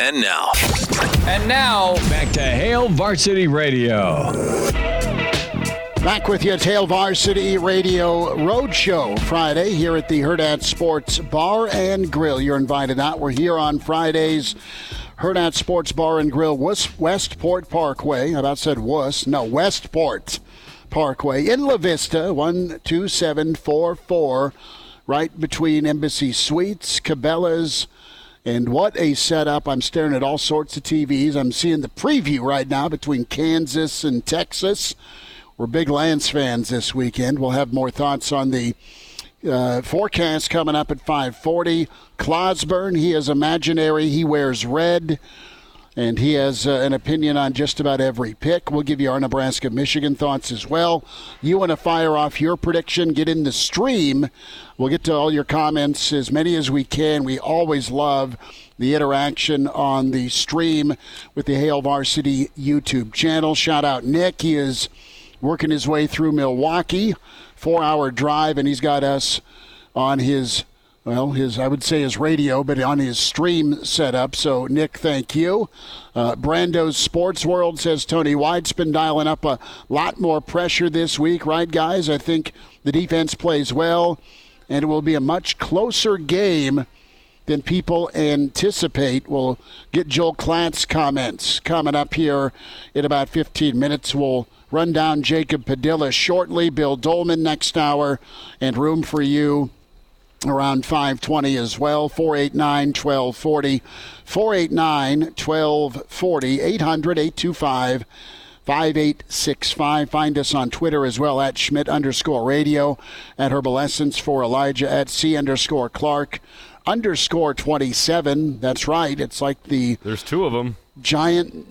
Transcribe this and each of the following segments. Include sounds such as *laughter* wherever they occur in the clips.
And now, And now, Back to Hail Varsity Radio. Back with you at Hail Varsity Radio Roadshow Friday here at the Hurrdat Sports Bar and Grill. You're invited out. We're here on Fridays. Hurrdat Sports Bar and Grill, West, Westport Parkway. I about said Wuss. No, Westport Parkway in La Vista, 12744, right between Embassy Suites, Cabela's, and what a setup. I'm staring at all sorts of TVs. I'm seeing the preview right now between Kansas and Texas. We're big Lance fans this weekend. We'll have more thoughts on the uh, forecast coming up at 540. Klosburn, he is imaginary. He wears red, and he has uh, an opinion on just about every pick. We'll give you our Nebraska Michigan thoughts as well. You want to fire off your prediction, get in the stream. We'll get to all your comments, as many as we can. We always love the interaction on the stream with the Hail Varsity YouTube channel. Shout out Nick. He is working his way through Milwaukee, four hour drive, and he's got us on his, well, his, I would say his radio, but on his stream setup. So, Nick, thank you. Uh, Brando's Sports World says Tony White's been dialing up a lot more pressure this week, right, guys? I think the defense plays well, and it will be a much closer game than people anticipate. We'll get Joel Klatt's comments coming up here in about 15 minutes. We'll run down Jacob Padilla shortly, Bill Dolman next hour, and room for you around 520 as well. 489 1240 489 1240 800 825 5865 find us on twitter as well at schmidt underscore radio at herbal essence for elijah at c underscore clark underscore 27 that's right it's like the There's two of them. giant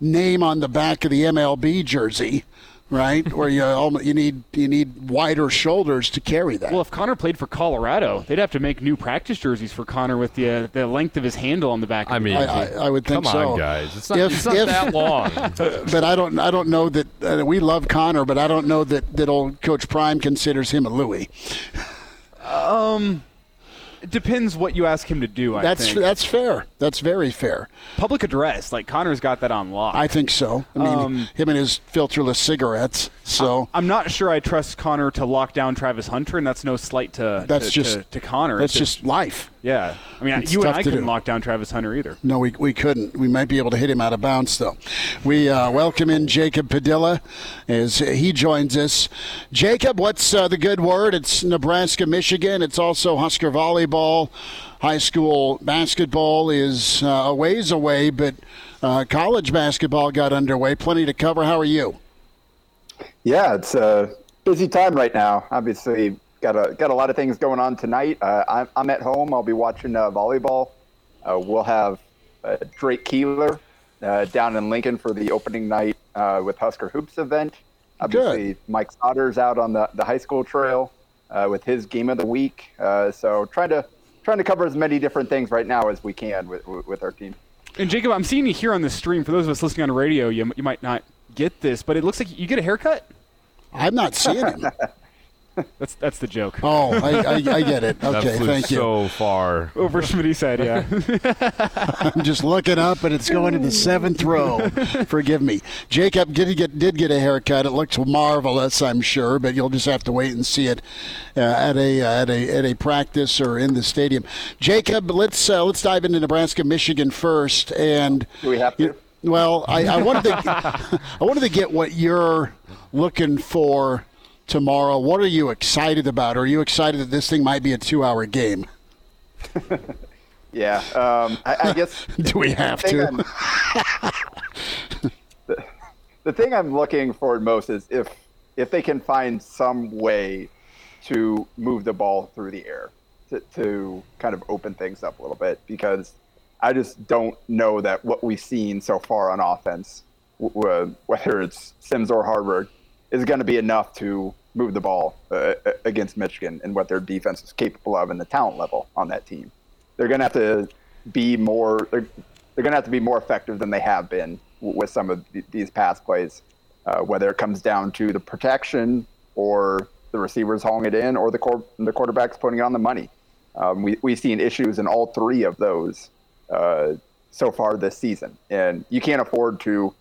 name on the back of the MLB jersey, right? Where you *laughs* you need you need wider shoulders to carry that. well, if Connor played for Colorado, they'd have to make new practice jerseys for Connor with the uh, the length of his handle on the back. Of I the mean, I. I, I would think come so. on, guys. It's not, If- it's not if- that long. *laughs* But I don't I don't know that uh, we love Connor, but I don't know that that old Coach Prime considers him a Louis. It depends what you ask him to do. I That's think. that's fair. That's very fair. public address. Like Connor's got that on lock. I think so. I mean, Um, him and his filterless cigarettes. So I'm not sure I trust Connor to lock down Travis Hunter, and that's no slight to That's to, just- to, to Connor. that's It's just life. Yeah. I mean, it's you and I couldn't do. lock down Travis Hunter either. No, we, we couldn't. We might be able to hit him out of bounds, though. We uh, welcome in Jacob Padilla as he joins us. Jacob, what's uh, the good word? It's Nebraska, Michigan. It's also Husker volleyball. High school basketball is uh, a ways away, but uh, college basketball got underway. Plenty to cover. How are you? Yeah, it's a busy time right now. Obviously, got a got a lot of things going on tonight. Uh, I'm, I'm at home. I'll be watching uh, volleyball. Uh, we'll have uh, Drake Keeler uh, down in Lincoln for the opening night uh, with Husker Hoops event. Obviously, Mike Sauter's out on the, the high school trail uh, with his game of the week. Uh, so trying to trying to cover as many different things right now as we can with with our team. And Jacob, I'm seeing you here on the stream. For those of us listening on radio, you, you might not get this, but it looks like you get a haircut. I'm not seeing him. *laughs* *laughs* That's that's the joke. Oh, I, I, I get it. *laughs* that Okay, flew thank you. so far. Over Schmidt said, yeah. *laughs* I'm just looking up, and it's going to the seventh row. Forgive me, Jacob did get did get a haircut. It looks marvelous, I'm sure, but you'll just have to wait and see it uh, at a at a at a practice or in the stadium. Jacob, let's uh, let's dive into Nebraska, Michigan first, and Do we have to? well, I, I wanted to I wanted to get what you're looking for tomorrow. What are you excited about? Are you excited that this thing might be a two-hour game? *laughs* Yeah, um, I, I guess. *laughs* Do we have to? *laughs* The, the thing I'm looking for most is if if they can find some way to move the ball through the air to, to kind of open things up a little bit because I just don't know that what we've seen so far on offense, w- whether it's Sims or Haarberg, is going to be enough to move the ball uh, against Michigan and what their defense is capable of and the talent level on that team. They're going to have to be more. They're, they're going to have to be more effective than they have been with some of these pass plays, uh, whether it comes down to the protection or the receivers hauling it in or the, cor- the quarterbacks putting on the money. Um, we, we've seen issues in all three of those uh, so far this season. And you can't afford to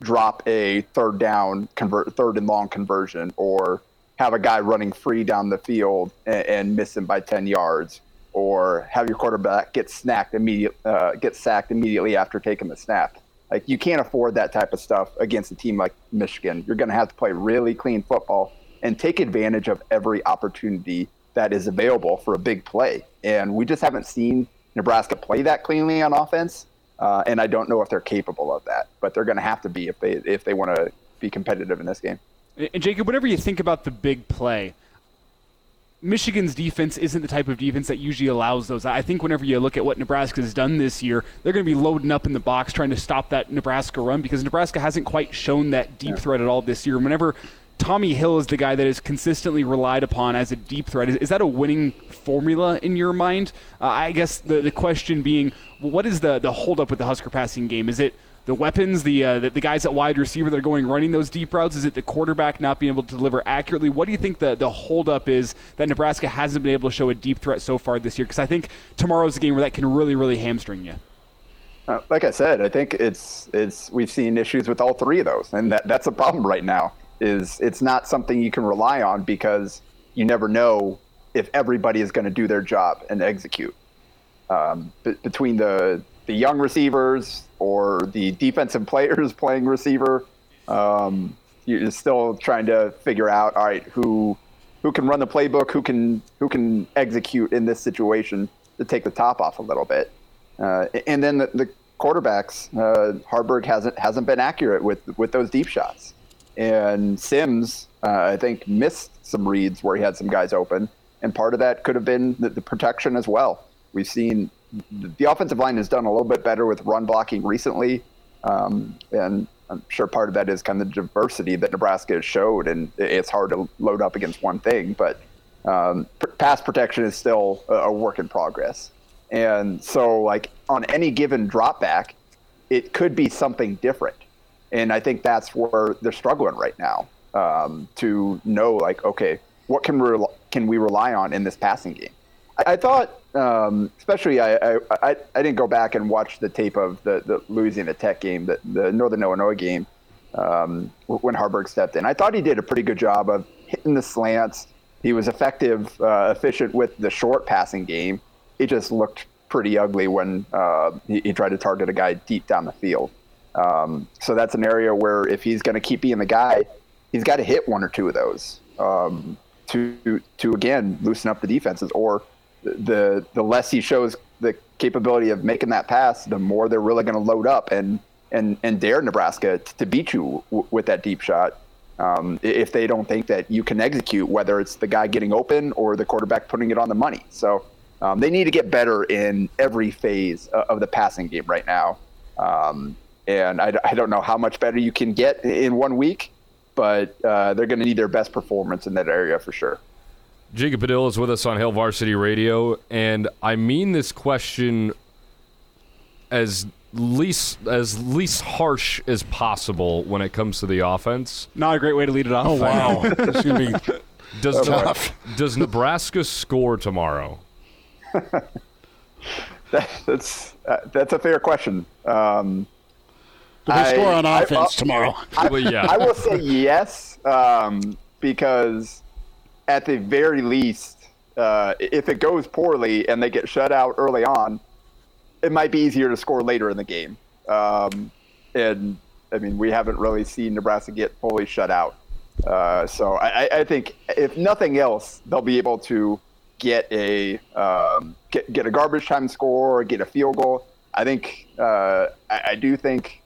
drop a third down, convert third and long conversion, or have a guy running free down the field and, and miss him by 10 yards, or have your quarterback get snacked immediate, uh, get sacked immediately after taking the snap. Like you can't afford that type of stuff against a team like Michigan. You're going to have to play really clean football and take advantage of every opportunity that is available for a big play. And we just haven't seen Nebraska play that cleanly on offense. Uh, and I don't know if they're capable of that, but they're going to have to be if they if they want to be competitive in this game. And Jacob, whenever you think about the big play, Michigan's defense isn't the type of defense that usually allows those. I think whenever you look at what Nebraska has done this year, they're going to be loading up in the box trying to stop that Nebraska run because Nebraska hasn't quite shown that deep threat at all this year. Whenever Tommi Hill is the guy that is consistently relied upon as a deep threat. Is, is that a winning formula in your mind? Uh, I guess the, the question being, what is the, the holdup with the Husker passing game? Is it the weapons, the, uh, the, the guys at wide receiver that are going running those deep routes? Is it the quarterback not being able to deliver accurately? What do you think the the holdup is that Nebraska hasn't been able to show a deep threat so far this year? Because I think tomorrow's a game where that can really really hamstring you. Uh, like I said, I think it's it's we've seen issues with all three of those, and that that's a problem right now is it's not something you can rely on because you never know if everybody is going to do their job and execute. Um, b- between the the young receivers or the defensive *laughs* players playing receiver, um, you're still trying to figure out all right who who can run the playbook, who can who can execute in this situation to take the top off a little bit, uh, and then the, the quarterbacks. Uh, Haarberg hasn't hasn't been accurate with with those deep shots. And Sims, uh, I think, missed some reads where he had some guys open, and part of that could have been the, the protection as well. We've seen the offensive line has done a little bit better with run blocking recently, um, and I'm sure part of that is kind of the diversity that Nebraska has showed, and it's hard to load up against one thing, but um, pass protection is still a, a work in progress. And so, like on any given drop back, it could be something different and I think that's where they're struggling right now um, to know, like, okay, what can we can we rely on in this passing game? I, I thought, um, especially, I, I, I I didn't go back and watch the tape of the, the Louisiana Tech game, the, the Northern Illinois game, um, when Haarberg stepped in. I thought he did a pretty good job of hitting the slants. He was effective, uh, efficient with the short passing game. It just looked pretty ugly when uh, he, he tried to target a guy deep down the field. Um, so that's an area where if he's going to keep being the guy, he's got to hit one or two of those um, to to again loosen up the defenses. Or the the less he shows the capability of making that pass, the more they're really going to load up and and and dare Nebraska to beat you w- with that deep shot. Um, if they don't think that you can execute, whether it's the guy getting open or the quarterback putting it on the money. So um, they need to get better in every phase of the passing game right now. Um, and I, I don't know how much better you can get in one week, but uh, they're going to need their best performance in that area for sure. Jacob Padilla is with us on Hail Varsity Radio, and I mean this question as least as least harsh as possible when it comes to the offense. Not a great way to lead it off. Oh wow, *laughs* this is gonna be does tough. does Nebraska score tomorrow? *laughs* that, that's uh, that's a fair question. Um, do they score on offense I, tomorrow? I, well, yeah. I will say yes, um, because at the very least, uh, if it goes poorly and they get shut out early on, it might be easier to score later in the game. Um, and I mean, we haven't really seen Nebraska get fully shut out. Uh, so I, I, think if nothing else, they'll be able to get a um, get, get a garbage time score or get a field goal. I think uh, I, I, do think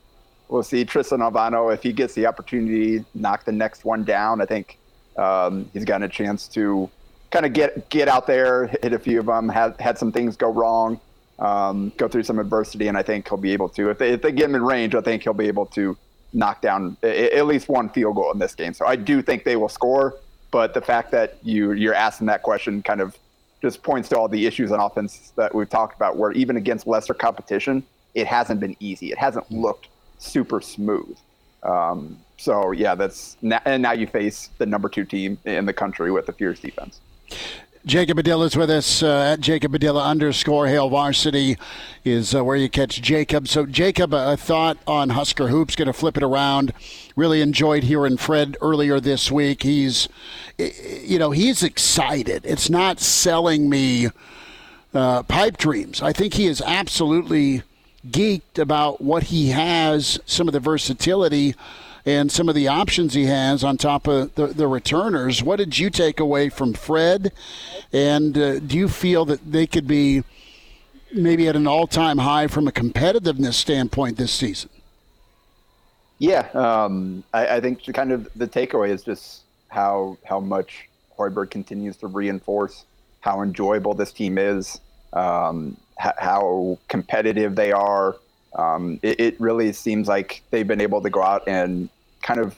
we'll see Tristan Alvano if he gets the opportunity, knock the next one down. I think um, he's gotten a chance to kind of get get out there, hit a few of them, had had some things go wrong. um, go through some adversity, and I think he'll be able to. If they, if they get him in range, I think he'll be able to knock down at least one field goal in this game. So I do think they will score, but the fact that you you're asking that question kind of just points to all the issues on offense that we've talked about, where even against lesser competition, it hasn't been easy. It hasn't looked super smooth. Um, so yeah, that's and now you face the number two team in the country with the fierce defense. Jacob Padilla is with us uh, at Jacob Padilla underscore Hail Varsity is uh, where you catch Jacob. So, Jacob, a thought on Husker Hoops, going to flip it around. Really enjoyed hearing Fred earlier this week. He's, you know, he's excited. It's not selling me uh, pipe dreams. I think he is absolutely geeked about what he has, some of the versatility and some of the options he has on top of the, the returners. What did you take away from Fred? And uh, do you feel that they could be maybe at an all time high from a competitiveness standpoint this season? Yeah, um, I, I, think kind of the takeaway is just how how much Hoiberg continues to reinforce how enjoyable this team is, um, how competitive they are, um, it, it, really seems like they've been able to go out and kind of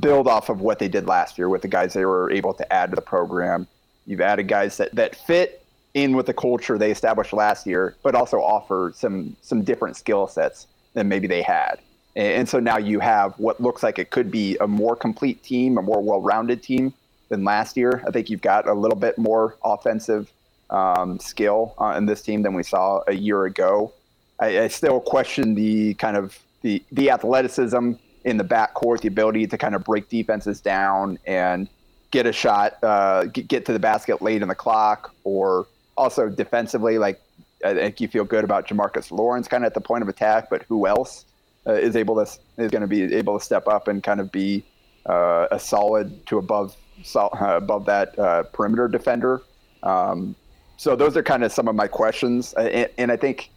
build off of what they did last year with the guys they were able to add to the program. You've added guys that, that fit in with the culture they established last year, but also offer some some different skill sets than maybe they had. And, and so now you have what looks like it could be a more complete team, a more well-rounded team than last year. I think you've got a little bit more offensive um, skill uh, in this team than we saw a year ago. I, I still question the kind of the the athleticism in the backcourt, the ability to kind of break defenses down and get a shot, uh, get, get to the basket late in the clock, or also defensively, like I think you feel good about Jamarques Lawrence kind of at the point of attack, but who else uh, is able to is going to be able to step up and kind of be uh, a solid to above *laughs* above that uh, perimeter defender? Um, so those are kind of some of my questions, and, and I think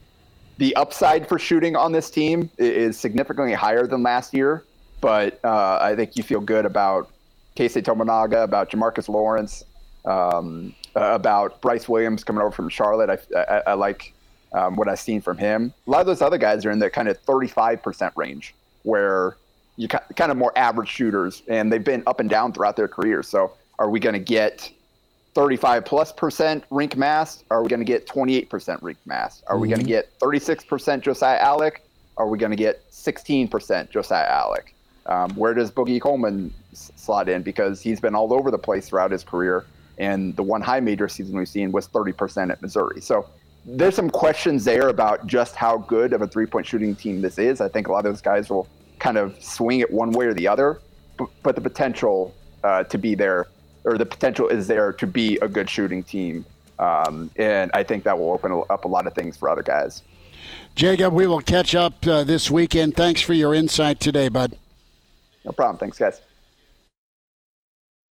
the upside for shooting on this team is significantly higher than last year, but uh, I think you feel good about Keisei Tominaga, about Jamarques Lawrence, um, about Brice Williams coming over from Charlotte. I, I, I like um, what I've seen from him. A lot of those other guys are in the kind of 35% range, where you kind of more average shooters, and they've been up and down throughout their careers. So, are we going to get 35 plus percent Rienk Mast? Are we going to get 28% Rienk Mast? Are mm-hmm. we going to get 36% Josiah Allick? Are we going to get 16% Josiah Allick? Um, where does Boogie Coleman slot in? Because he's been all over the place throughout his career. And the one high major season we've seen was 30% at Missouri. So there's some questions there about just how good of a three point shooting team this is. I think a lot of those guys will kind of swing it one way or the other, but, but the potential uh, to be there or the potential is there to be a good shooting team. Um, and I think that will open up a lot of things for other guys. Jacob, we will catch up uh, this weekend. Thanks for your insight today, bud. No problem. Thanks, guys.